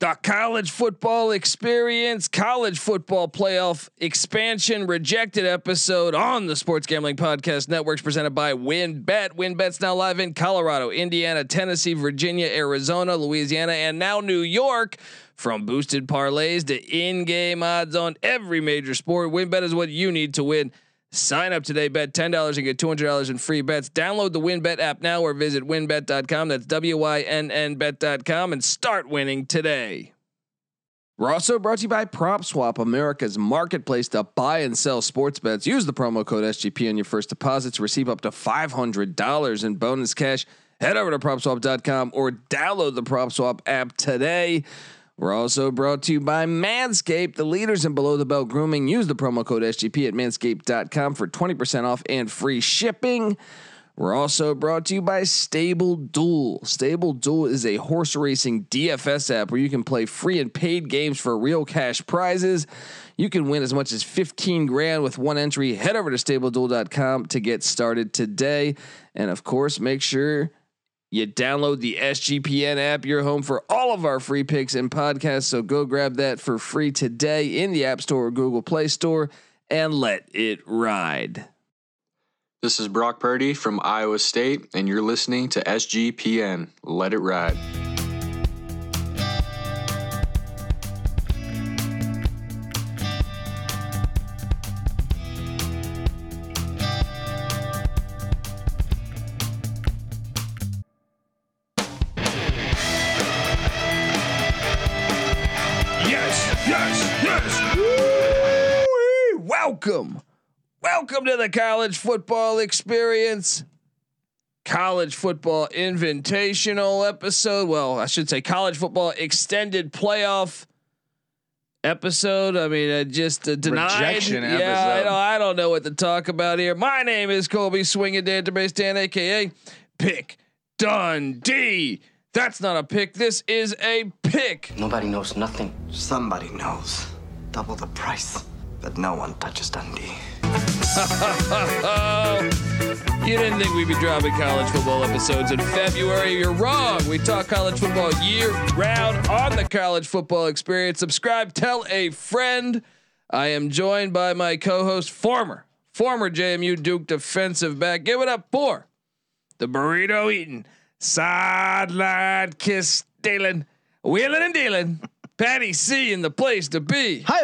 The college football experience, college football playoff expansion rejected episode on the Sports Gambling Podcast Networks presented by WynnBET. WynnBET's now live in Colorado, Indiana, Tennessee, Virginia, Arizona, Louisiana, and now New York. From boosted parlays to in-game odds on every major sport, WynnBET is what you need to win. Sign up today, bet $10 and get $200 in free bets. Download the WynnBET app now or visit wynnbet.com. That's W Y N N bet.com and start winning today. We're also brought to you by PropSwap, America's marketplace to buy and sell sports bets. Use the promo code SGP on your first deposit to receive up to $500 in bonus cash. Head over to propswap.com or download the PropSwap app today. We're also brought to you by Manscaped, the leaders in below the belt grooming. Use the promo code SGP at manscaped.com for 20% off and free shipping. We're also brought to you by Stable Duel. Stable Duel is a horse racing DFS app where you can play free and paid games for real cash prizes. You can win as much as 15 grand with one entry. Head over to stableduel.com to get started today. And of course, make sure you download the SGPN app. You're home for all of our free picks and podcasts. So go grab that for free today in the App Store or Google Play Store and let it ride. This is Brock Purdy from Iowa State, and you're listening to SGPN. Let it ride. Welcome to the college football experience. College football invitational episode. Well, I should say college football extended playoff episode. I mean, uh, just uh, denied. Rejection yeah, I don't, I don't know what to talk about here. My name is Colby Swinging Database Dan, aka Pick Dundee. That's not a pick. This is a pick. Nobody knows nothing. Somebody knows. Double the price. But no one touches Dundee. You didn't think we'd be dropping college football episodes in February? You're wrong. We talk college football year round on the college football experience. Subscribe, tell a friend. I am joined by my co-host, former, former JMU Duke defensive back. Give it up for the burrito eating, sideline kiss stealing, wheeling and dealing. Patty C in the place to be. Hi,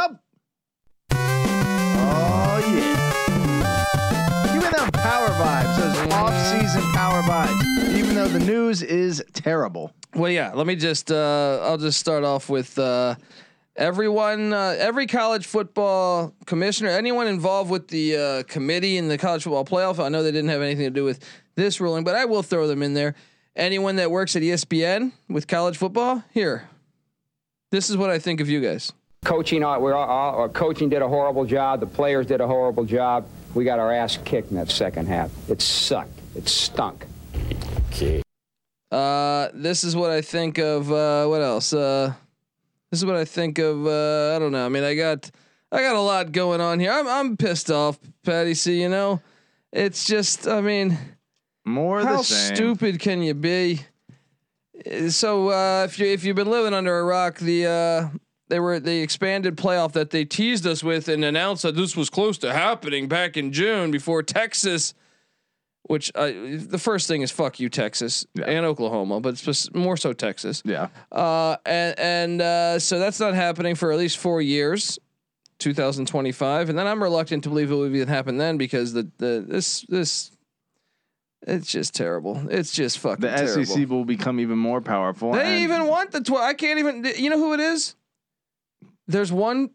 up. Oh yeah. Give me them power vibes, those off-season power vibes. Even though the news is terrible. Well, yeah. Let me just. Uh, I'll just start off with uh, everyone. Uh, every college football commissioner, anyone involved with the uh, committee in the college football playoff. I know they didn't have anything to do with this ruling, but I will throw them in there. Anyone that works at ESPN with college football, here. This is what I think of you guys. Coaching, uh, we're all, all, our coaching did a horrible job. The players did a horrible job. We got our ass kicked in that second half. It sucked. It stunk. Okay. Uh, this is what I think of. Uh, what else? Uh, this is what I think of. Uh, I don't know. I mean, I got, I got a lot going on here. I'm, I'm pissed off, Patty. C. You know, it's just. I mean, More how the same. stupid can you be? So uh, if you if you've been living under a rock, the uh, they were the expanded playoff that they teased us with and announced that this was close to happening back in June before Texas. Which uh, the first thing is fuck you Texas Yeah. and Oklahoma, but more so Texas. Yeah. Uh, and and uh, so that's not happening for at least four years, 2025. And then I'm reluctant to believe it would even happen then because the the this this it's just terrible. It's just fucking The terrible. SEC will become even more powerful. They even want the 12. I can't even. You know who it is? There's one.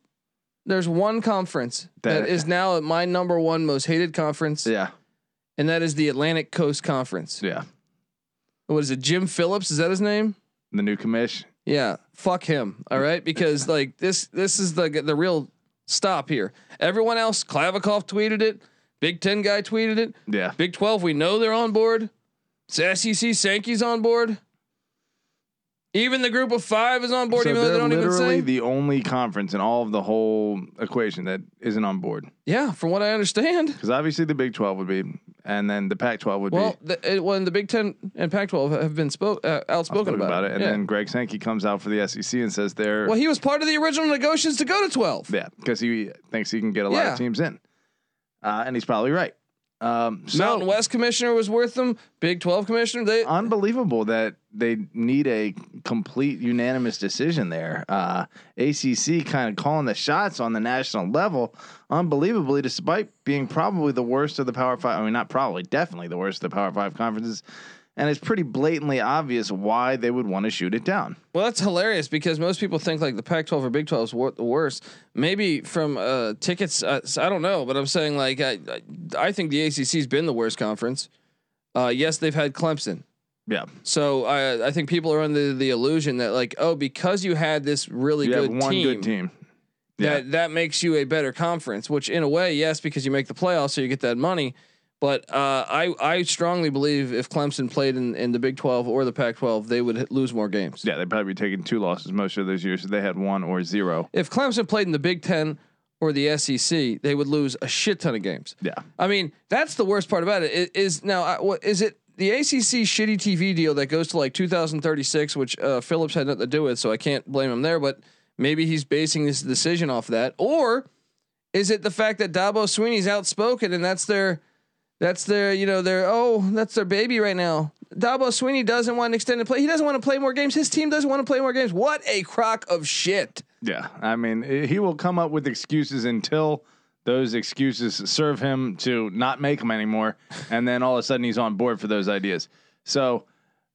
There's one conference that That- is now my number one most hated conference, Yeah. and that is the Atlantic Coast Conference. Yeah. What is it? Jim Phillips? Is that his name? The new commission. Yeah, fuck him. All right, because like this, this is the the real stop here. Everyone else, Kliavkoff tweeted it. Big Ten guy tweeted it. Yeah. Big Twelve, we know they're on board. SEC Sankey's on board. Even the group of five is on board, so even though they don't even literally say. the only conference in all of the whole equation that isn't on board. yeah, from what I understand. Because obviously the Big Twelve would be, and then the Pac twelve would be Well, be. the, it, when the Big Ten and Pac-12 have been spoke uh, outspoken spoken about, it, and Yeah. then Greg Sankey comes out for the SEC and says they're well, he was part of the original negotiations to go to 12. yeah because he thinks he can get a lot of teams in, uh, and he's probably right. Um, so Mountain West commissioner was worth them. Big 12 commissioner, they unbelievable that they need a complete unanimous decision there. Uh, ACC kind of calling the shots on the national level, unbelievably, despite being probably the worst of the Power Five. I mean, not probably, definitely the worst of the Power Five conferences. And it's pretty blatantly obvious why they would want to shoot it down. Well, that's hilarious because most people think like the Pac-12 or Big 12 is wor- the worst. Maybe from uh, tickets, uh, I don't know, but I'm saying like I, I, I think the ACC's been the worst conference. Uh, yes, they've had Clemson, Yeah, so I I think people are under the illusion that like oh because you had this really you good one team, good team. Yeah, that that makes you a better conference. Which in a way, yes, because you make the playoffs, so you get that money. But uh, I I strongly believe if Clemson played in, in the Big 12 or the Pac-12, they would hit- lose more games. yeah, they'd probably be taking two losses most of those years. They had one or zero. if Clemson played in the Big Ten or the SEC, they would lose a shit ton of games. Yeah, I mean, that's the worst part about it. Is, is now what is it? The ACC shitty TV deal that goes to like 2036, which uh, Phillips had nothing to do with, so I can't blame him there. But maybe he's basing his decision off that, or is it the fact that Dabo Swinney's outspoken and that's their, that's their, you know, their oh, that's their baby right now. Dabo Swinney doesn't want an extended play. He doesn't want to play more games. His team doesn't want to play more games. What a crock of shit. Yeah, I mean, he will come up with excuses until those excuses serve him to not make them anymore, and then all of a sudden he's on board for those ideas. So,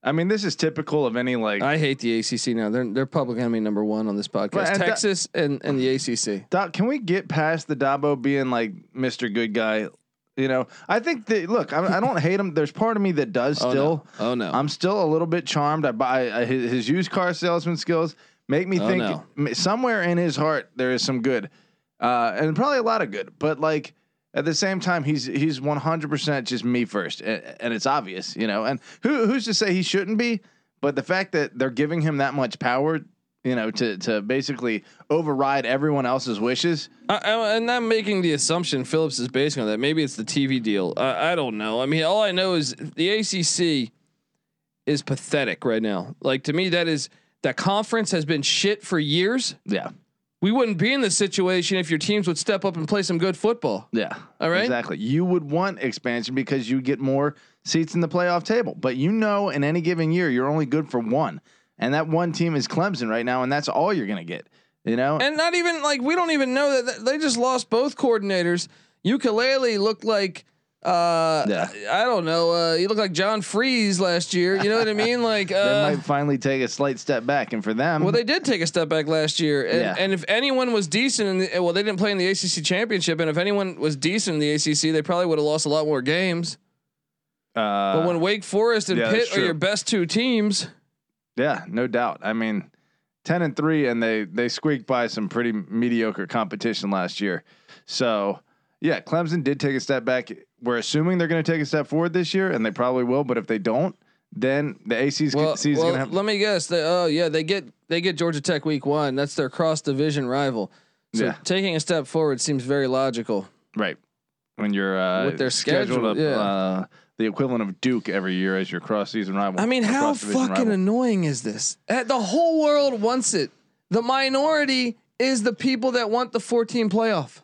I mean, this is typical of any like. I hate the ACC now. They're they're public enemy number one on this podcast. But, and that- Texas and, and the ACC. Doc, can we get past the Dabo being like Mr. Good Guy? You know, I think that look, I, I don't hate him. There's part of me that does Oh, still. no. Oh, no. I'm still a little bit charmed. I buy I, his, his used car salesman skills make me Oh, think no. m- somewhere in his heart there is some good, uh, and probably a lot of good. But like at the same time, he's he's 100 percent just me first, and, and it's obvious, you know. And who who's to say he shouldn't be? But the fact that they're giving him that much power, you know, to to basically override everyone else's wishes. I, and I'm making the assumption Phillips is basing on that. Maybe it's the TV deal. I, I don't know. I mean, all I know is the ACC is pathetic right now. Like to me, that is that conference has been shit for years. Yeah. We wouldn't be in this situation if your teams would step up and play some good football. Yeah. All right. Exactly. You would want expansion because you get more seats in the playoff table. But you know, in any given year, you're only good for one. And that one team is Clemson right now, and that's all you're going to get. You know? And not even like we don't even know that that they just lost both coordinators. Uiagalelei looked like uh Yeah. I don't know, uh he looked like John Freeze last year. You know what I mean? Like they uh might finally take a slight step back. And for them, well, they did take a step back last year, and, Yeah. and if anyone was decent, in the, well, they didn't play in the ACC championship, and if anyone was decent in the ACC, they probably would have lost a lot more games. uh, But when Wake Forest and yeah, Pitt are your best two teams, yeah, no doubt. I mean, 10 and 3, and they, they squeaked by some pretty mediocre competition last year. So, yeah, Clemson did take a step back. We're assuming they're going to take a step forward this year, and they probably will. But if they don't, then the AC's well, season well going to have. let me guess. They, oh yeah, they get they get Georgia Tech week one. That's their cross division rival. So Yeah. taking a step forward seems very logical. Right. When you're uh, With their scheduled schedule, up, yeah. uh, the equivalent of Duke every year as your cross season rival. I mean, how fucking rival. annoying is this? Uh, The whole world wants it. The minority is the people that want the 14 playoff.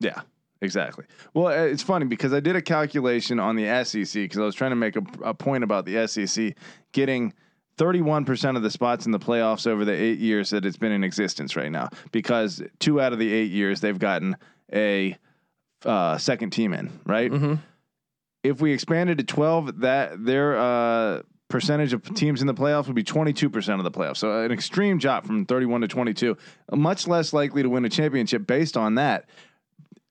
Yeah, exactly. Well, uh, it's funny because I did a calculation on the SEC because I was trying to make a, a point about the SEC getting 31% of the spots in the playoffs over the eight years that it's been in existence right now. Because two out of the eight years they've gotten a uh, second team in, right? Mm-hmm. If we expanded to 12, that their uh, percentage of teams in the playoffs would be 22% of the playoffs. So an extreme drop from 31 to 22. Much less likely to win a championship based on that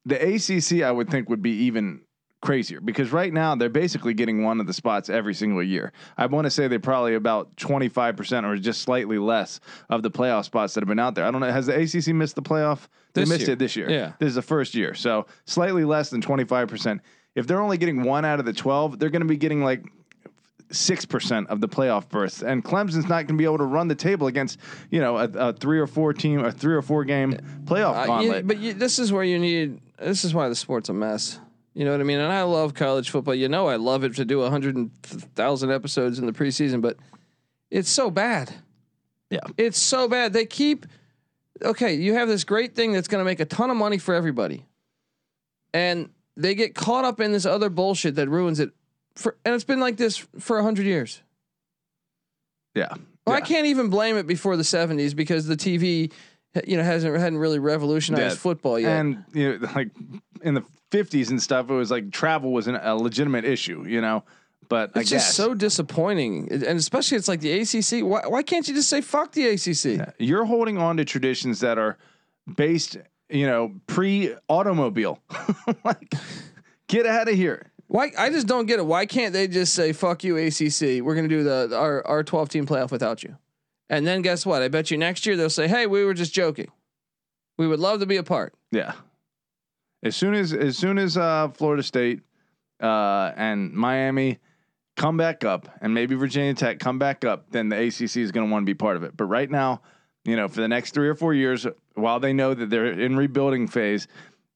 the ACC, I would think, would be even crazier because right now they're basically getting one of the spots every single year. I want to say they're probably about 25% or just slightly less of the playoff spots that have been out there. I don't know. Has the ACC missed the playoff? They This missed year. it this year. Yeah. This is the first year. So slightly less than 25%. If they're only getting one out of the 12, they're going to be getting like six percent of the playoff berths, and Clemson's not going to be able to run the table against you know a, a three or four team, a three or four game playoff Uh, you- but you, this is where you need. This is why the sport's a mess. You know what I mean? And I love college football. You know, I love it to do a hundred thousand episodes in the preseason, but it's so bad. Yeah. it's so bad. They keep. Okay, you have this great thing that's going to make a ton of money for everybody, and they get caught up in this other bullshit that ruins it. For and it's been like this for a hundred years. yeah, Well, I can't even blame it before the '70s because the TV, you know, hasn't hadn't really revolutionized Yeah. football yet. and you know, like in the fifties and stuff, it was like travel was an, a legitimate issue, you know. But I It's guess just so disappointing, and especially it's like the ACC. Why, why can't you just say fuck the ACC? you're holding on to traditions that are based, you know, pre automobile. like, get out of here. Why? I just don't get it. Why can't they just say fuck you ACC? We're gonna do the our our 12 team playoff without you, and then guess what? I bet you next year they'll say, hey, we were just joking. We would love to be a part. Yeah. As soon as as soon as uh, Florida State uh, and Miami come back up, and maybe Virginia Tech come back up, then the ACC is going to want to be part of it. But right now, you know, for the next three or four years, while they know that they're in rebuilding phase,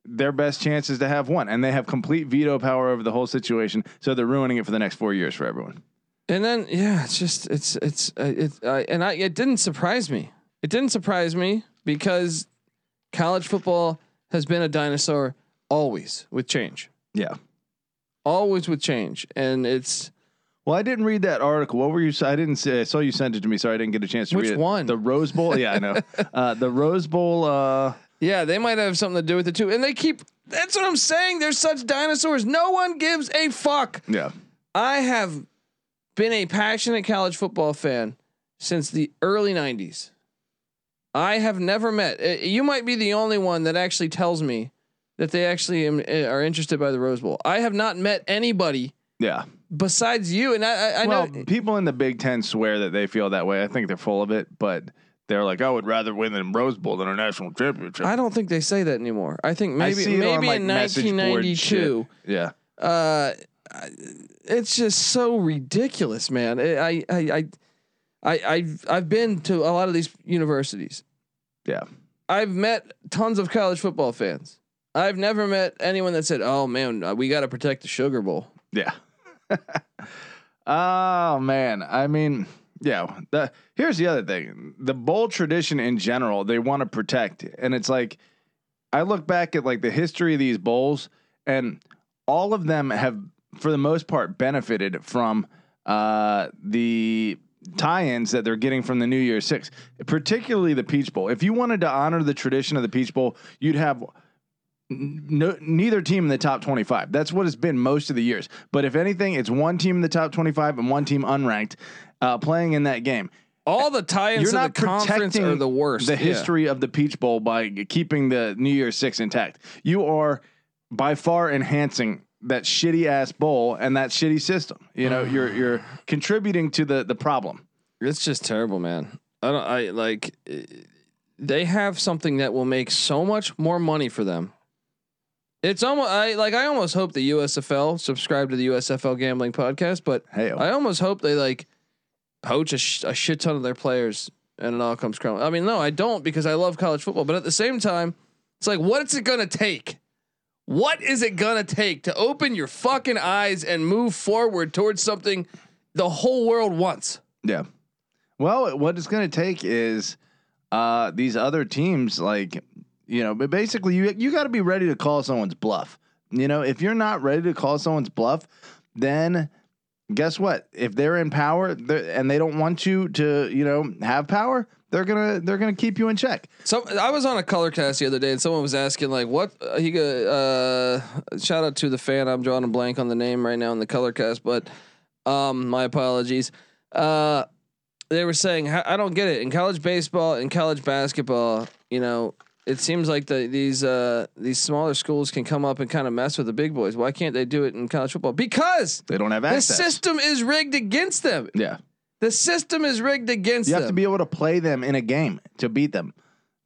their best chance is to have one, and they have complete veto power over the whole situation. So they're ruining it for the next four years for everyone. And then yeah, it's just it's it's uh, it uh, and I it didn't surprise me. It didn't surprise me because college football has been a dinosaur always with change. Yeah. Always with change. And it's Well, I didn't read that article. What were you? I didn't say. I saw you sent it to me. Sorry, I didn't get a chance to Which read it. one? The Rose Bowl. Yeah, I know. uh, the Rose Bowl. Uh, yeah, they might have something to do with it too. And they keep that's what I'm saying. They're such dinosaurs. No one gives a fuck. yeah. I have been a passionate college football fan since the early 90s. I have never met. uh, You might be the only one that actually tells me that they actually am, uh, are interested by the Rose Bowl. I have not met anybody Yeah. Besides you, and I, I, I well, know. people in the Big Ten swear that they feel that way. I think they're full of it, but they're like, I would rather win the Rose Bowl than a national championship. I don't think they say that anymore. I think maybe on, maybe like, in 1992. Yeah. uh, it's just so ridiculous, man. I, I, I, I, I've, I've been to a lot of these universities. Yeah. I've met tons of college football fans. I've never met anyone that said, "Oh man, we got to protect the Sugar Bowl." Yeah. oh man. I mean, yeah. The here's the other thing. The bowl tradition in general, they want to protect. And it's like I look back at like the history of these bowls, and all of them have, for the most part, benefited from uh the tie-ins that they're getting from the New Year's Six, particularly the Peach Bowl. If you wanted to honor the tradition of the Peach Bowl, you'd have no, neither team in the top 25. That's what it's been most of the years. But if anything, it's one team in the top 25 and one team unranked uh, playing in that game. All the tie-ins You're to the not conference are the worst. The Yeah. history of the Peach Bowl by keeping the New Year's Six intact. You are by far enhancing that shitty ass bowl and that shitty system. You know, you're you're contributing to the the problem. It's just terrible, man. I don't. I like. They have something that will make so much more money for them. It's almost. I like. I almost hope the USFL subscribe to the USFL gambling podcast, but Hey, I almost hope they like poach a, sh- a shit ton of their players, and it all comes crumbling. I mean, no, I don't because I love college football, but at the same time, it's like, what's it gonna take? What is it gonna take to open your fucking eyes and move forward towards something the whole world wants? Yeah. Well, what it's going to take is uh, these other teams, like you know, but basically you you got to be ready to call someone's bluff. You know, if you're not ready to call someone's bluff, then guess what? If they're in power they're, and they don't want you to, you know, have power, they're gonna they're gonna keep you in check. So I was on a color cast the other day, and someone was asking like, "What?" Uh, he uh, shout out to the fan. I'm drawing a blank on the name right now in the color cast, but um, my apologies. Uh, they were saying, "I don't get it in college baseball and college basketball. You know, it seems like the these uh these smaller schools can come up and kind of mess with the big boys. Why can't they do it in college football? Because They don't have access. the system is rigged against them. yeah. The system is rigged against You them. have to be able to play them in a game to beat them.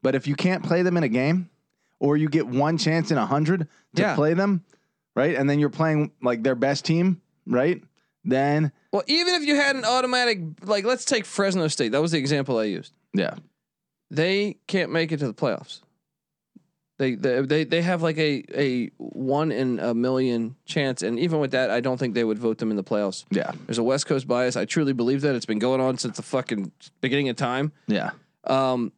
But if you can't play them in a game, or you get one chance in a hundred to Yeah. play them, right? And then you're playing like their best team, right? then Well, even if you had an automatic, like let's take Fresno State. That was the example I used. yeah, They can't make it to the playoffs. They they they, they have like a a one in a million chance, and even with that, I don't think they would vote them in the playoffs. yeah, There's a West Coast bias. I truly believe that. It's been going on since the fucking beginning of time. yeah, Um,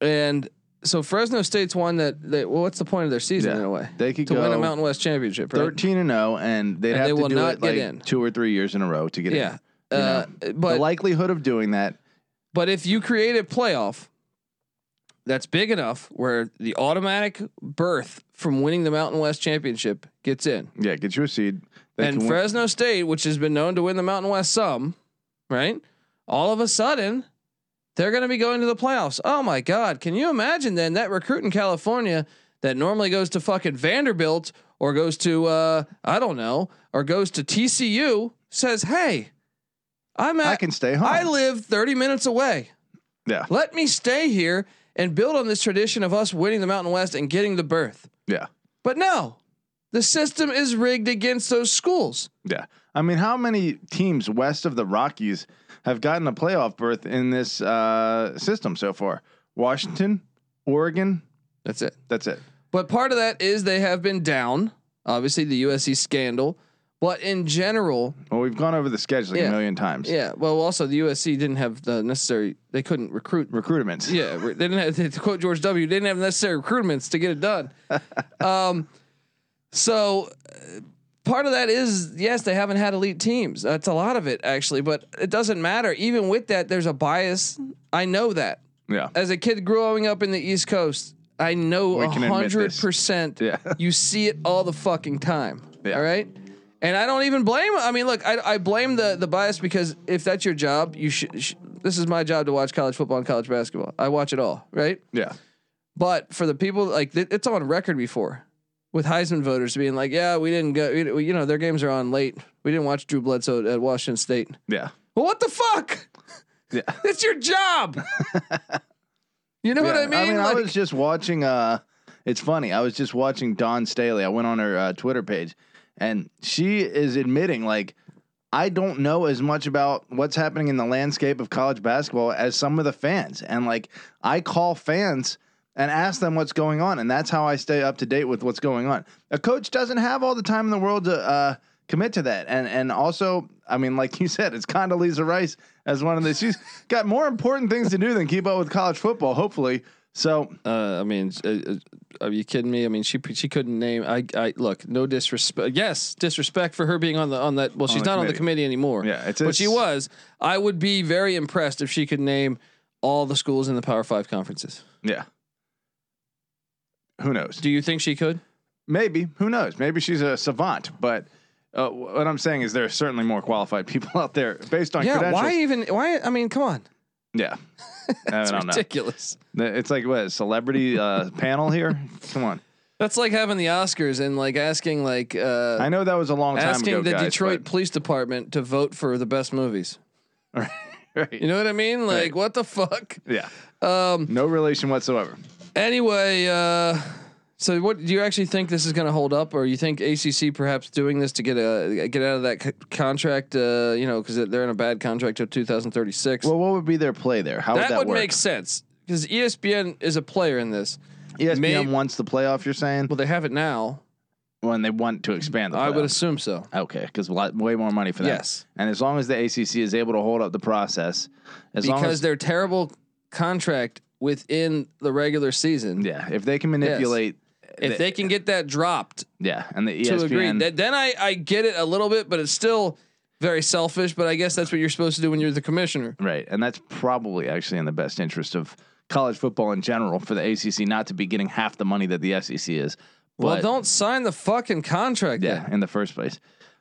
and so Fresno State's one that they, well, what's the point of their season Yeah. in a way? they could go To go win a Mountain West championship, right? thirteen and zero, and they'd And have they to will do not it get like in. two or three years in a row to get Yeah. in. You Uh, the but likelihood of doing that, but if you create a playoff that's big enough where the automatic berth from winning the Mountain West championship gets in, yeah, get you a seed. They and can win- Fresno State, which has been known to win the Mountain West some, right? All of a sudden, they're going to be going to the playoffs. Oh my God! Can you imagine then that recruit in California that normally goes to fucking Vanderbilt or goes to uh, I don't know or goes to TCU says, "Hey, I'm at I can stay home. I live 30 minutes away. yeah, Let me stay here and build on this tradition of us winning the Mountain West and getting the berth." yeah, But no, the system is rigged against those schools. yeah. I mean, how many teams west of the Rockies have gotten a playoff berth in this uh, system so far? Washington, Oregon. That's it. That's it. But part of that is they have been down. Obviously, the USC scandal. But in general, Well, we've gone over the schedule Yeah. a million times. yeah. Well, also the USC didn't have the necessary. They couldn't recruit. Recruitments. Yeah, they didn't have to quote George W. They didn't have necessary recruitments to get it done. um, so uh, part of that is yes, they haven't had elite teams. That's a lot of it actually, but it doesn't matter. Even with that, there's a bias. I know that Yeah. as a kid growing up in the East Coast, I know a hundred percent. Yeah. You see it all the fucking time. Yeah. All right. And I don't even blame. I mean, look, I, I blame the the bias because if that's your job, you should. Sh- this is my job to watch college football and college basketball. I watch it all, right? Yeah. But for the people like th- it's on record before with Heisman voters being like, yeah, we didn't go. We, you know, their games are on late. We didn't watch Drew Bledsoe at Washington State. Yeah. Well, what the fuck? Yeah. It's your job. you know what I mean? I mean, I was just watching. Uh, it's funny. I was just watching Dawn Staley. I went on her uh, Twitter page, and she is admitting like. I don't know as much about what's happening in the landscape of college basketball as some of the fans. And like I call fans and ask them what's going on, and that's how I stay up to date with what's going on. A coach doesn't have all the time in the world to uh, commit to that, and and also, I mean, like you said, it's Condoleezza Rice as one of the. She's got more important things to do than keep up with college football. Hopefully, so Uh, I mean, uh, uh, are you kidding me? I mean, she she couldn't name. I I look, no disrespect. Yes, disrespect for her being on the on that. Well, she's the not on the committee. committee anymore. Yeah, it's- but she was. I would be very impressed if she could name all the schools in the Power Five conferences. yeah. Who knows? Do you think she could? Maybe. Who knows? Maybe she's a savant, but. Uh, what I'm saying is there are certainly more qualified people out there based on yeah. credentials. Why even? Why? I mean, come on. Yeah, I It's don't know. ridiculous. It's like what a celebrity uh, panel here. Come on, That's like having the Oscars and like asking like uh, I know that was a long time asking ago, the guys, Detroit Police Department to vote for the best movies. but- right. You know what I mean? Like, Right. what the fuck? Yeah, Um. no relation whatsoever. Anyway, uh, so what do you actually think this is going to hold up, or you think ACC perhaps doing this to get a get out of that c- contract? Uh, you know, because they're in a bad contract till 2036. Well, what would be their play there? How that would that would work? make sense because ESPN is a player in this. ESPN may- wants the playoff. You're saying Well, they have it now. when they want to expand the I would assume so. Okay, because way more money for that. Yes. and as long as the ACC is able to hold up the process, as long Because as their terrible contract within the regular season. yeah, if they can manipulate, If they can get that dropped yeah, and the E to agree, ESPN, that, then I, I get it a little bit, but it's still very selfish. But I guess that's what you're supposed to do when you're the commissioner. right, and that's probably actually in the best interest of college football in general for the ACC not to be getting half the money that the SEC is. Well, don't sign the fucking contract. Yeah, then. in the first place.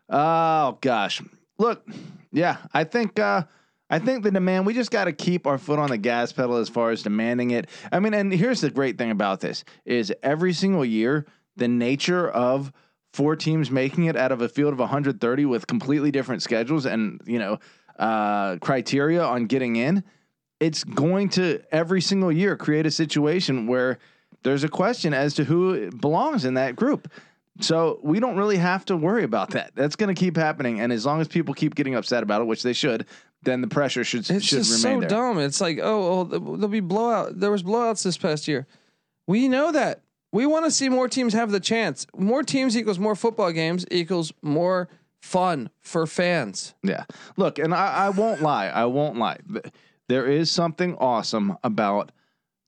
Oh gosh. Look, yeah, I think uh I think the demand we just got to keep our foot on the gas pedal as far as demanding it. I mean, and here's the great thing about this is every single year the nature of four teams making it out of a field of 130 with completely different schedules and, you know, uh criteria on getting in, it's going to every single year create a situation where there's a question as to who belongs in that group So we don't really have to worry about that. That's going to keep happening, and as long as people keep getting upset about it, which they should, then the pressure should It's should just remain so there. dumb. It's like, oh, oh, there'll be blowout. There was blowouts this past year. We know that. We want to see more teams have the chance. More teams equals more football games equals more fun for fans. Yeah. Look, and I, I won't lie. I won't lie. There is something awesome about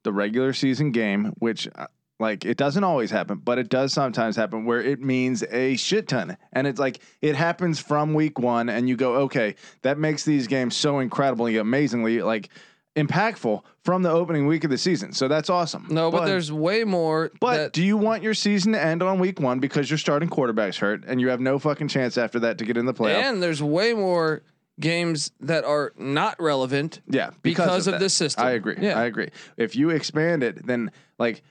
the regular season game, which, uh, like, it doesn't always happen, but it does sometimes happen where it means a shit ton. And it's like, it happens from week one, and you go, okay, that makes these games so incredibly, amazingly, like, impactful from the opening week of the season. So that's awesome. No, but, there's way more. But that, do you want your season to end on week one because your starting quarterback's hurt and you have no fucking chance after that to get in the playoff? and there's way more games that are not relevant. Yeah, because of that. this system. I agree. Yeah. I agree. If you expand it, then like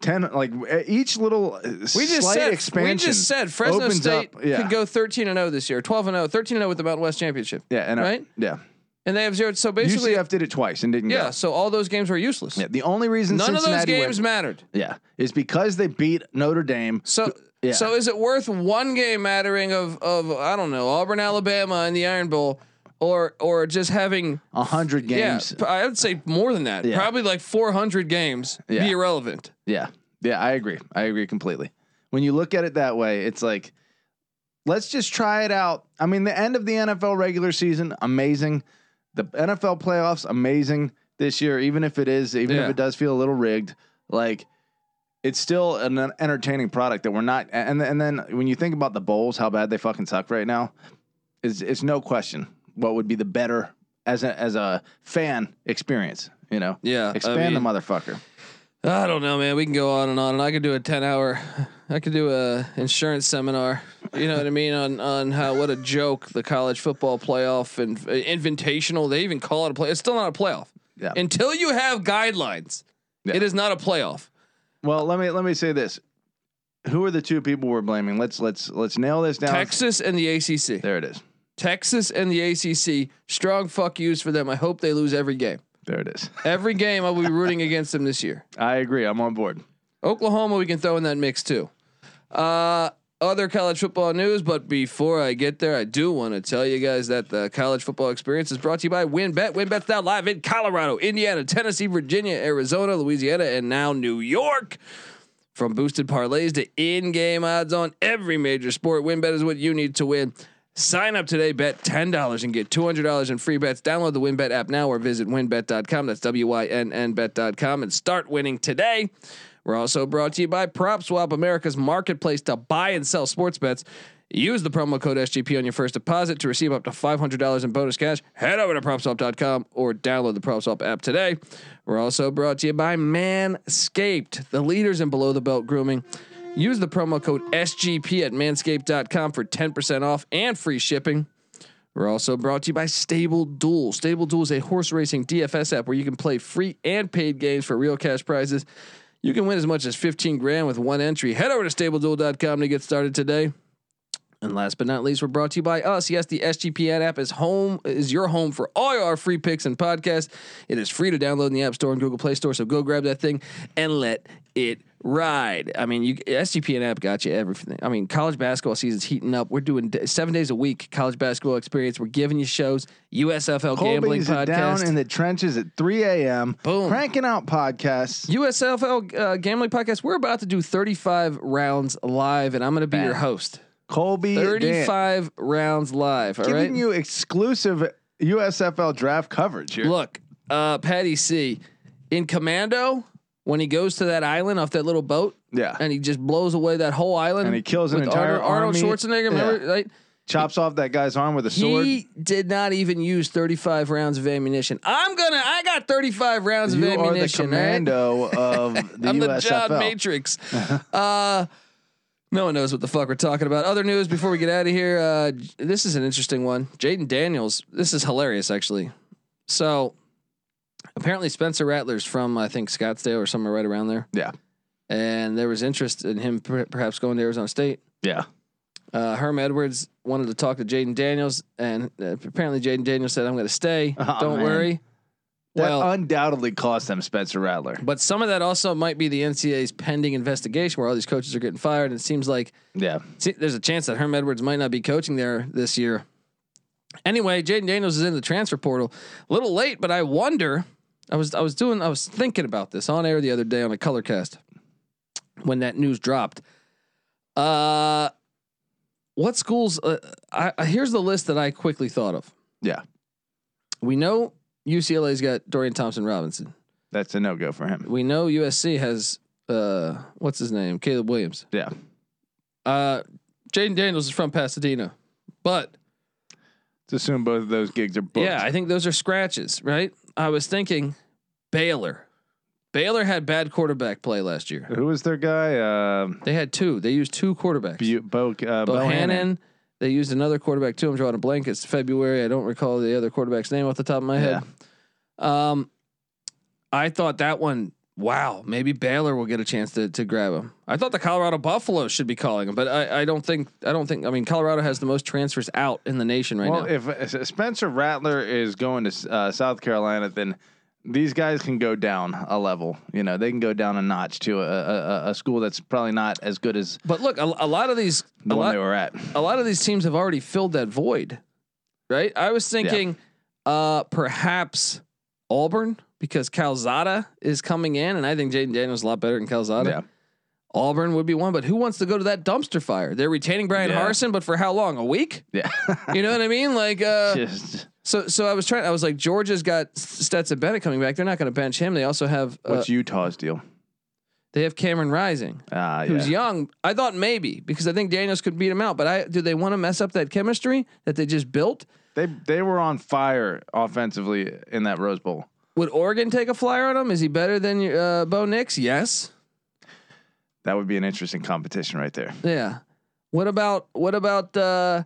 ten, like each little uh, We just slight said expansion. we just said Fresno opens State up- yeah. could go 13 and 0 this year, 12 and 0, 13 and 0 with the Mountain West Championship. Yeah, and right? yeah. And they have zero. So basically, UCF did it twice and didn't yeah. go. So all those games were useless. Yeah, the only reason None of those games went- mattered. yeah, is because they beat Notre Dame. So Yeah. so is it worth one game mattering of of I don't know Auburn Alabama in the Iron Bowl or or just having A hundred games. Yeah, I would say more than that. Yeah. Probably like 400 games Yeah. be irrelevant. Yeah. Yeah, I agree. I agree completely. When you look at it that way, it's like, let's just try it out. I mean, the end of the NFL regular season, amazing. The NFL playoffs, amazing this year, even if it is, even Yeah. if it does feel a little rigged, like it's still an entertaining product that we're not. And and then when you think about the bowls, how bad they fucking suck right now, is it's no question what would be the better as a as a fan experience. You know, Yeah, I expand the motherfucker. I don't know, man. We can go on and on, and I could do a ten hour. I could do a insurance seminar. You know what I mean on on how what a joke the college football playoff and uh, invitational. They even call it a play. It's still not a playoff Yeah. until you have guidelines. Yeah. It is not a playoff. Well, let me let me say this. Who are the two people we're blaming? Let's let's let's nail this down. Texas and the ACC. There it is. Texas and the ACC. Strong fuck yous for them. I hope they lose every game. There it is. Every game I'll be rooting against them this year. I agree. I'm on board. Oklahoma, we can throw in that mix too. Uh, other college football news, but before I get there, I do want to tell you guys that the college football experience is brought to you by WynnBET. WynnBET's now live in Colorado, Indiana, Tennessee, Virginia, Arizona, Louisiana, and now New York. From boosted parlays to in-game odds on every major sport, WynnBET is what you need to win. Sign up today, bet $10 and get $200 in free bets. Download the WynnBET app now or visit wynnbet.com. That's W Y N N bet.com and start winning today. We're also brought to you by PropSwap, America's marketplace to buy and sell sports bets. Use the promo code SGP on your first deposit to receive up to $500 in bonus cash. Head over to propswap.com or download the PropSwap app today. We're also brought to you by Manscaped, the leaders in below the belt grooming. Use the promo code SGP at manscaped.com for 10% off and free shipping. We're also brought to you by Stable Duel. Stable Duel is a horse racing DFS app where you can play free and paid games for real cash prizes. You can win as much as 15 grand with one entry. Head over to stableduel.com to get started today. And last but not least, we're brought to you by us. Yes, the SGPN app is home is your home for all our free picks and podcasts. It is free to download in the App Store and Google Play Store. So go grab that thing and let it ride. I mean, you SGPN app got you everything. I mean, college basketball season's heating up. We're doing d- seven days a week college basketball experience. We're giving you shows. USFL gambling Colby's down in the trenches at 3 a.m. Boom. Cranking out podcasts. USFL uh, gambling podcast. We're about to do 35 rounds live, and I'm going to be your host. Colby Dan, 35 rounds live. All right. giving you exclusive USFL draft coverage here. Look, uh, Patty C in Commando when he goes to that island off that little boat yeah. and he just blows away that whole island And he kills an entire Arnold, Arnold. Schwarzenegger. Remember, Yeah. right? Chops off that guy's arm with a sword. He did not even use 35 rounds of ammunition. I'm gonna. I got 35 rounds you of are the ammunition. all right? commando of the I'm the USFL. John Matrix. uh, no one knows what the fuck we're talking about. Other news before we get out of here. Uh, this is an interesting one. Jayden Daniels. This is hilarious, actually. So apparently Spencer Rattler's from I think Scottsdale or somewhere right around there, Yeah. and there was interest in him per- perhaps going to Arizona State. Yeah. Uh, Herm Edwards wanted to talk to Jayden Daniels, and uh, apparently Jayden Daniels said, "I'm going to stay. Oh, Don't man. worry." That Well- undoubtedly cost them Spencer Rattler. But some of that also might be the NCAA's pending investigation, where all these coaches are getting fired. And it seems like Yeah. see, there's a chance that Herm Edwards might not be coaching there this year. Anyway, Jayden Daniels is in the transfer portal. A little late, but I wonder. I was I was doing I was thinking about this on air the other day on a color cast when that news dropped. Uh, what schools? Uh, I, I here's the list that I quickly thought of. Yeah. We know UCLA's got Dorian Thompson Robinson. That's a no go for him. We know USC has uh, what's his name, Caleb Williams. Yeah. Uh, Jayden Daniels is from Pasadena, but Let's assume both of those gigs are booked. yeah, I think those are scratches, right? I was thinking Baylor. Baylor had bad quarterback play last year. Who was their guy? Um, They had two. They used two quarterbacks. Bu- Bo, uh, Bohanon. Bohanon. They used another quarterback too. I'm drawing a blank. It's February. I don't recall the other quarterback's name off the top of my head. Yeah. Um, I thought that one. Wow, maybe Baylor will get a chance to to grab him. I thought the Colorado Buffalo should be calling him, but I, I don't think I don't think. I mean, Colorado has the most transfers out in the nation right now. well, now. if uh, Spencer Rattler is going to uh, South Carolina, then these guys can go down a level. You know, they can go down a notch to a, a, a- school that's probably not as good as but look, a, a lot of these the a one lot, they were at. a lot of these teams have already filled that void, right? I was thinking, uh, perhaps Auburn because Calzada is coming in, and I think Jayden Daniels is a lot better than Calzada. Yeah. Auburn would be one, but who wants to go to that dumpster fire? They're retaining Bryan Yeah. Harsin, but for how long? A week? Yeah. You know what I mean? Like, uh, Just so so I was trying. I was like, Georgia's got Stetson Bennett coming back. They're not going to bench him. They also have uh, what's Utah's deal? they have Cameron Rising, Ah, yeah. who's young. I thought maybe because I think Daniels could beat him out. But I do they want to mess up that chemistry that they just built? They they were on fire offensively in that Rose Bowl. Would Oregon take a flyer on him? Is he better than uh, Bo Nix? Yes. That would be an interesting competition right there. Yeah. What about what about? uh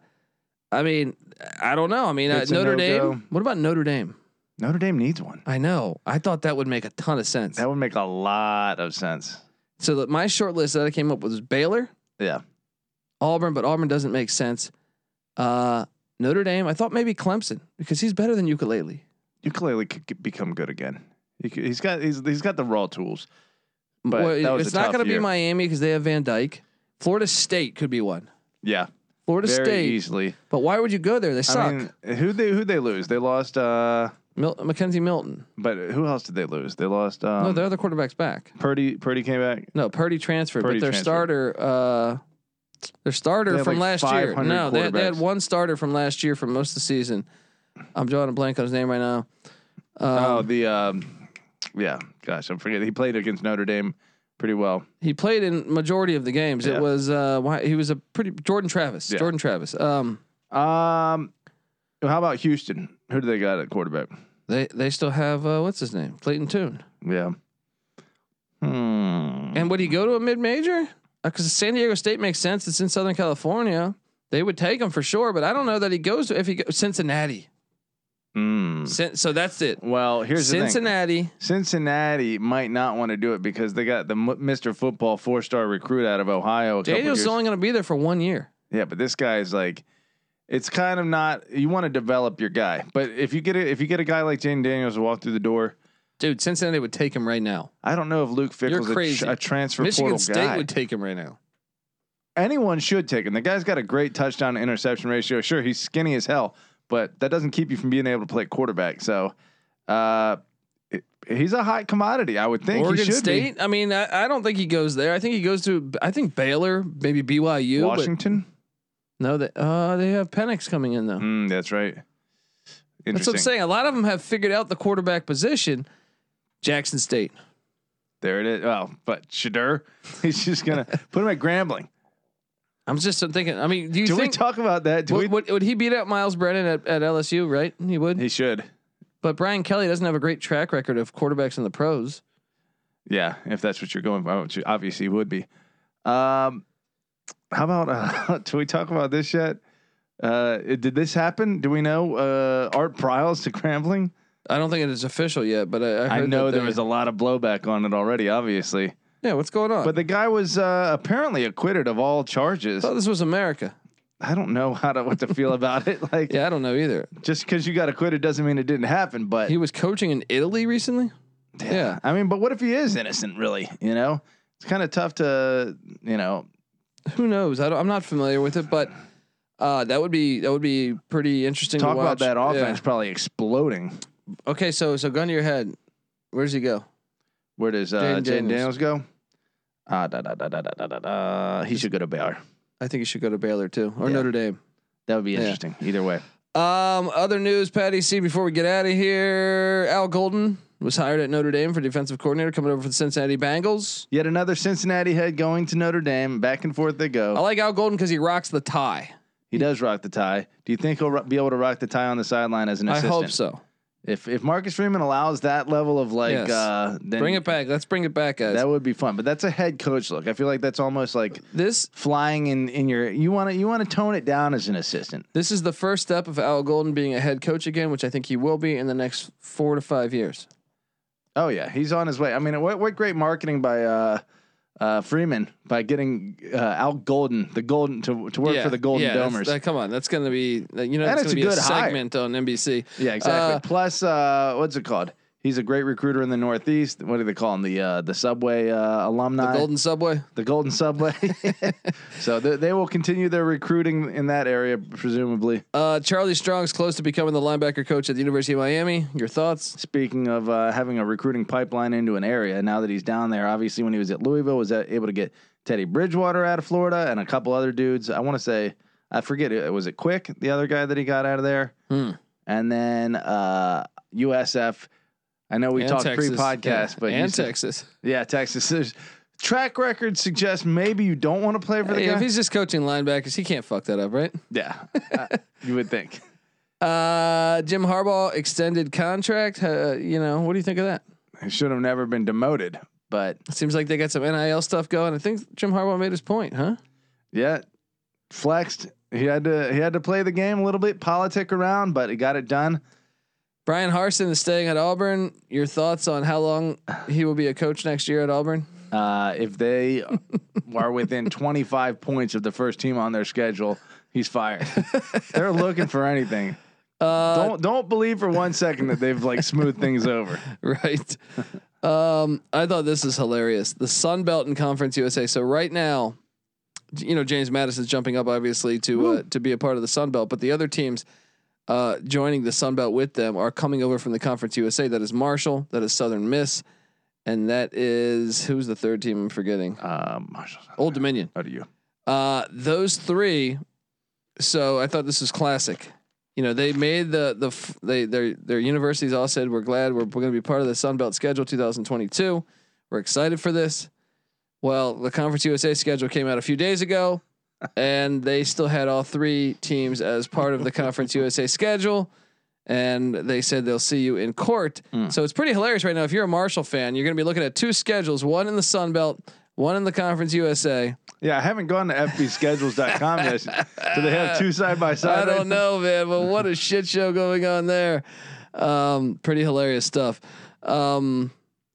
I mean, I don't know. I mean, uh, Notre no-go. Dame. What about Notre Dame? Notre Dame needs one. I know. I thought that would make a ton of sense. That would make a lot of sense. So that my short list that I came up with was Baylor, Yeah. Auburn, but Auburn doesn't make sense. Uh, Notre Dame. I thought maybe Clemson because he's better than Uiagalelei. Uiagalelei could become good again. He could, he's got he's he's got the raw tools. But Well, it's not going to be. Miami because they have Van Dyke. Florida State could be one. Yeah, Florida very State. easily. But why would you go there? They suck. I mean, who they who they lose? They lost. uh Mil- McKenzie Milton. But who else did they lose? They lost. Um, no, their other quarterback's back. Purdy. Purdy came back. No, Purdy transferred, Purdy but their transferred. starter, uh, their starter from like last year. No, they, they had one starter from last year from most of the season. I'm drawing a blank on his name right now. oh, Um, the um, yeah. Gosh, I'm forgetting. He played against Notre Dame pretty well. he played in majority of the games. Yeah. It was uh, why he was a pretty Jordan Travis. Yeah. Jordan Travis. Um, Um, how about Houston? Who do they got at quarterback? they they still have uh, what's his name, Clayton Tune. Yeah. Hmm. And would he go to a mid major? Because San Diego State makes sense. It's in Southern California. They would take him for sure, but I don't know that he goes to if he goes Cincinnati. Mm. Cin- so that's it. Well, here's the thing. Cincinnati. Cincinnati might not want to do it because they got the M- Mr. Football four star recruit out of Ohio. Daniel's only going to be there for one year. Yeah, but this guy's like, it's kind of not. You want to develop your guy, but if you get a, if you get a guy like Jayden Daniels to walk through the door, Dude, Cincinnati would take him right now. I don't know if Luke Fickell's a, crazy. a transfer Michigan portal State guy. would take him right now. Anyone should take him. The guy's got a great touchdown interception ratio. Sure, he's skinny as hell, but that doesn't keep you from being able to play quarterback. So, uh, it- he's a hot commodity. I would think he Oregon State. I mean, I, I don't think he goes there. I think he goes to. I think Baylor, maybe BYU. be Washington. no, they uh, they have Penix coming in though. Mm, that's right. That's what I'm saying. A lot of them have figured out the quarterback position. Jackson State. There it is. Well, but Shedeur, he's just gonna put him at Grambling. I'm just thinking. I mean, do you Do we talk about that? Do would, we? would, would he beat out Myles Brennan at, at LSU? Right, he would. He should. but Brian Kelly doesn't have a great track record of quarterbacks in the pros. Yeah, if that's what you're going for, which obviously would be. Um, how about? Uh, do we talk about this yet? Uh, did this happen? Do we know uh, Art Briles to Grambling? I don't think it is official yet, but I, I, I know that there was a lot of blowback on it already, obviously. Yeah, what's going on? But the guy was uh, apparently acquitted of all charges. I thought this was America. I don't know how to what to feel about it. Like, Yeah, I don't know either. just because you got acquitted doesn't mean it didn't happen. But He was coaching in Italy recently. Yeah. I mean, but what if he is innocent? Really, you know, it's kind of tough to, you know, Who knows? I don't, I'm not familiar with it, but uh, that would be that would be pretty interesting. talk to about watch. that offense probably exploding. Okay, so so gun to your head. Where does he go? Where does uh, Jayden Jayden Daniels. Daniels go? Ah, da, da, da, da, da, da, da. He should go to Baylor. I think he should go to Baylor too, or Yeah. Notre Dame. That would be interesting. Either way. Um, other news, Patty C. Before we get out of here, Al Golden was hired at Notre Dame for defensive coordinator, coming over from the Cincinnati Bengals. Yet another Cincinnati head going to Notre Dame. Back and forth they go. I like Al Golden because he rocks the tie. He does rock the tie. Do you think he'll be able to rock the tie on the sideline as an assistant? I hope so. If if Marcus Freeman allows that level of like, Yes. uh, then Bring it back. Let's bring it back, guys. That would be fun. But that's a head coach look. I feel like that's almost like this flying in in your. You want to you want to tone it down as an assistant. this is the first step of Al Golden being a head coach again, which I think he will be in the next four to five years. Oh yeah, he's on his way. I mean, what what great marketing by uh, uh, Freeman by getting uh, Al Golden, the Golden to to work for the Golden yeah, Domers. that- come on, that's going to be you know And that's going to a be a good hire. segment on NBC. yeah, exactly. Uh, Plus, uh, what's it called? He's a great recruiter in the Northeast. What do they call him? The uh, the Subway uh, alumni. the Golden Subway. the Golden Subway. so they, they will continue their recruiting in that area, presumably. Uh, Charlie Strong's close to becoming the linebacker coach at the University of Miami. Your thoughts? Speaking of uh, having a recruiting pipeline into an area, now that he's down there, obviously when he was at Louisville, was able to get Teddy Bridgewater out of Florida and a couple other dudes. I want to say, I forget, it was it Quick, the other guy that he got out of there, Hmm. and then uh, USF. I know we And talked Texas. pre-podcast, Yeah. but and said- Texas. yeah, Texas. There's, track record suggests maybe you don't want to play for the Hey, guy. if he's just coaching linebackers, he can't fuck that up, right? yeah, uh, you would think. Uh, Jim Harbaugh extended contract. Uh, you know, what do you think of that? He should have never been demoted, but Seems like they got some NIL stuff going. I think Jim Harbaugh made his point, huh? yeah, flexed. He had to he had to play the game a little bit, politic around, but he got it done. Bryan Harsin is staying at Auburn. Your thoughts on how long he will be a coach next year at Auburn? Uh, if they are within 25 points of the first team on their schedule, he's fired. They're looking for anything. Uh, don't don't believe for one second that they've like smoothed things over. right. Um, I thought this is hilarious. The Sun Belt and Conference USA. So right now, you know, James Madison's jumping up obviously to uh, to be a part of the Sun Belt, but the other teams uh, joining the Sun Belt with them are coming over from the Conference USA. That is Marshall, that is Southern Miss, and that is who's the third team I'm forgetting? Um, Marshall, Old Dominion. how do you? Uh, those three. So I thought this was classic. You know, they made the the they their their universities all said we're glad we're, we're going to be part of the Sun Belt schedule 2022. We're excited for this. Well, the Conference USA schedule came out a few days ago, and they still had all three teams as part of the Conference USA schedule. And they said they'll see you in court. So it's pretty hilarious right now. If you're a Marshall fan, you're going to be looking at two schedules: one in the Sun Belt, one in the Conference USA. Yeah, I haven't gone to fbschedules.com yet. Do they have two side by side? I don't know, man, but what a shit show going on there. Um, pretty hilarious stuff. Um,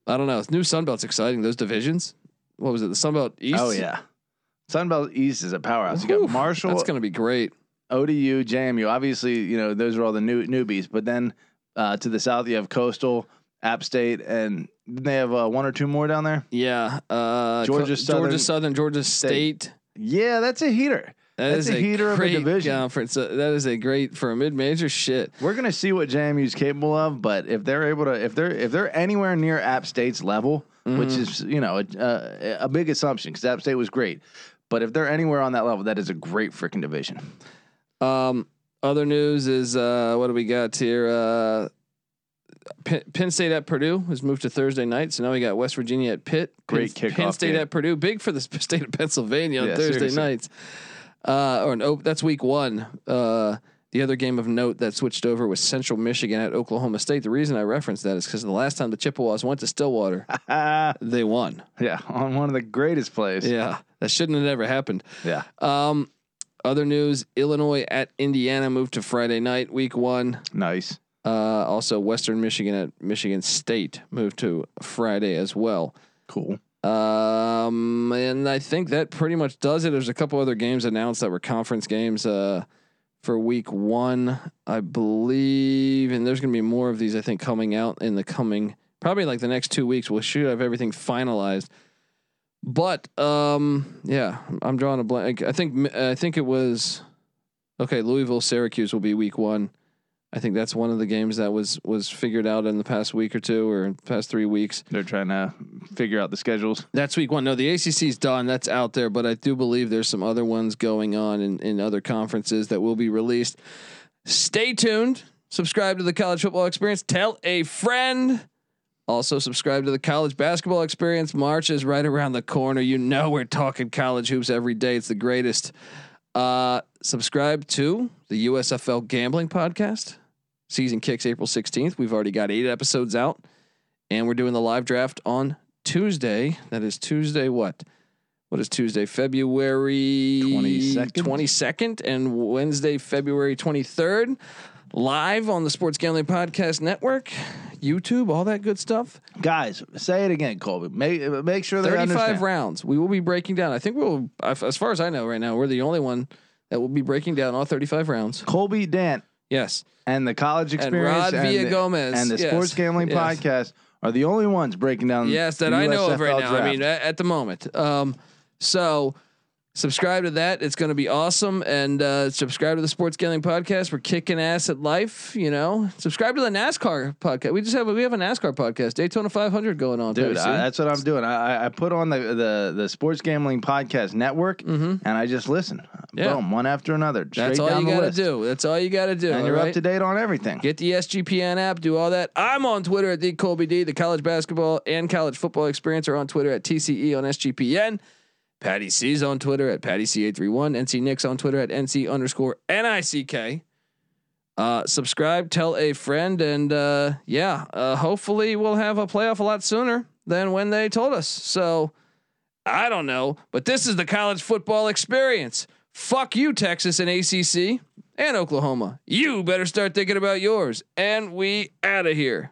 I don't know. New Sun Belt's exciting. Those divisions. What was it? The Sun Belt East. Oh yeah, Sunbelt East is a powerhouse. You got Marshall, That's gonna be great. ODU, JMU. Obviously, you know those are all the new newbies. But then uh, to the south, you have Coastal, App State, and didn't they have uh, one or two more down there. Yeah. Uh, Georgia Co- Southern Georgia Southern, Georgia State. Yeah, that's a heater. That That's is a heater of a division. conference. Uh, that is a great for a mid-major shit. We're gonna see what JMU is capable of, but if they're able to, if they're if they're anywhere near App State's level, which Mm-hmm. is you know a, a, a big assumption because App State was great, but if they're anywhere on that level, that is a great freaking division. Um, other news is uh, what do we got here? Uh, Penn, Penn State at Purdue has moved to Thursday night, so now we got West Virginia at Pitt. Great Penn, kickoff Penn State game. at Purdue, big for the state of Pennsylvania on Yeah, Thursday seriously. nights. Uh, or no, that's week one. Uh, the other game of note that switched over was Central Michigan at Oklahoma State. The reason I referenced that is because the last time the Chippewas went to Stillwater, they won. yeah, on one of the greatest plays. Yeah, that shouldn't have ever happened. yeah. Um, other news: Illinois at Indiana moved to Friday night, week one. Nice. Uh, also, Western Michigan at Michigan State moved to Friday as well. Cool. Um, and I think that pretty much does it. There's a couple other games announced that were conference games. Uh, for week one, I believe, and there's going to be more of these. I think coming out in the coming probably like the next two weeks. We'll should have everything finalized. But um, yeah, I'm drawing a blank. I think I think it was okay. Louisville Syracuse will be week one. I think that's one of the games that was was figured out in the past week or two or past three weeks. They're trying to figure out the schedules. That's week one. No, the ACC's done. That's out there, but I do believe there's some other ones going on in, in other conferences that will be released. Stay tuned. Subscribe to the College Football Experience. Tell a friend. Also, subscribe to the College Basketball Experience. March is right around the corner. You know we're talking college hoops every day. It's the greatest. Uh, subscribe to the USFL Gambling Podcast. Season kicks April 16th. We've already got eight episodes out, and we're doing the live draft on Tuesday. That is Tuesday. What? What is Tuesday? February 22nd? 22nd and Wednesday, February 23rd. Live on the Sports Gambling Podcast Network, YouTube, all that good stuff. Guys, say it again, Colby. Make make sure they 35 understand. rounds. We will be breaking down. I think we'll, as far as I know right now, we're the only one that will be breaking down all 35 rounds. Colby Dant Yes. and the college experience Rod and Villa the, Gomez. and the Yes. sports gambling Yes. podcast are the only ones breaking down. Yes, that the I know of right now. I mean, at, at the moment. Um, so subscribe to that. It's going to be awesome. And uh, subscribe to the Sports Gambling Podcast. We're kicking ass at life. You know, subscribe to the NASCAR podcast. We just have a, we have a NASCAR podcast, Daytona 500 going on. Dude. I, that's what I'm doing. I, I- put on the, the the sports gambling podcast network, and I just listen. Mm-hmm. Yeah. Boom, one after another. That's all you got to do. That's all you got to do. and you're right? up to date on everything. Get the SGPN app, do all that. I'm on Twitter at the Colby D. The college basketball and college football experience are on Twitter at TCE on SGPN. Patty C's on Twitter at Patty C831. NC Nick's on Twitter at NC underscore NICK. Uh, subscribe, tell a friend, and uh, yeah, uh, hopefully we'll have a playoff a lot sooner than when they told us. So I don't know, but this is the college football experience. Fuck you, Texas and ACC and Oklahoma. You better start thinking about yours. And we out of here.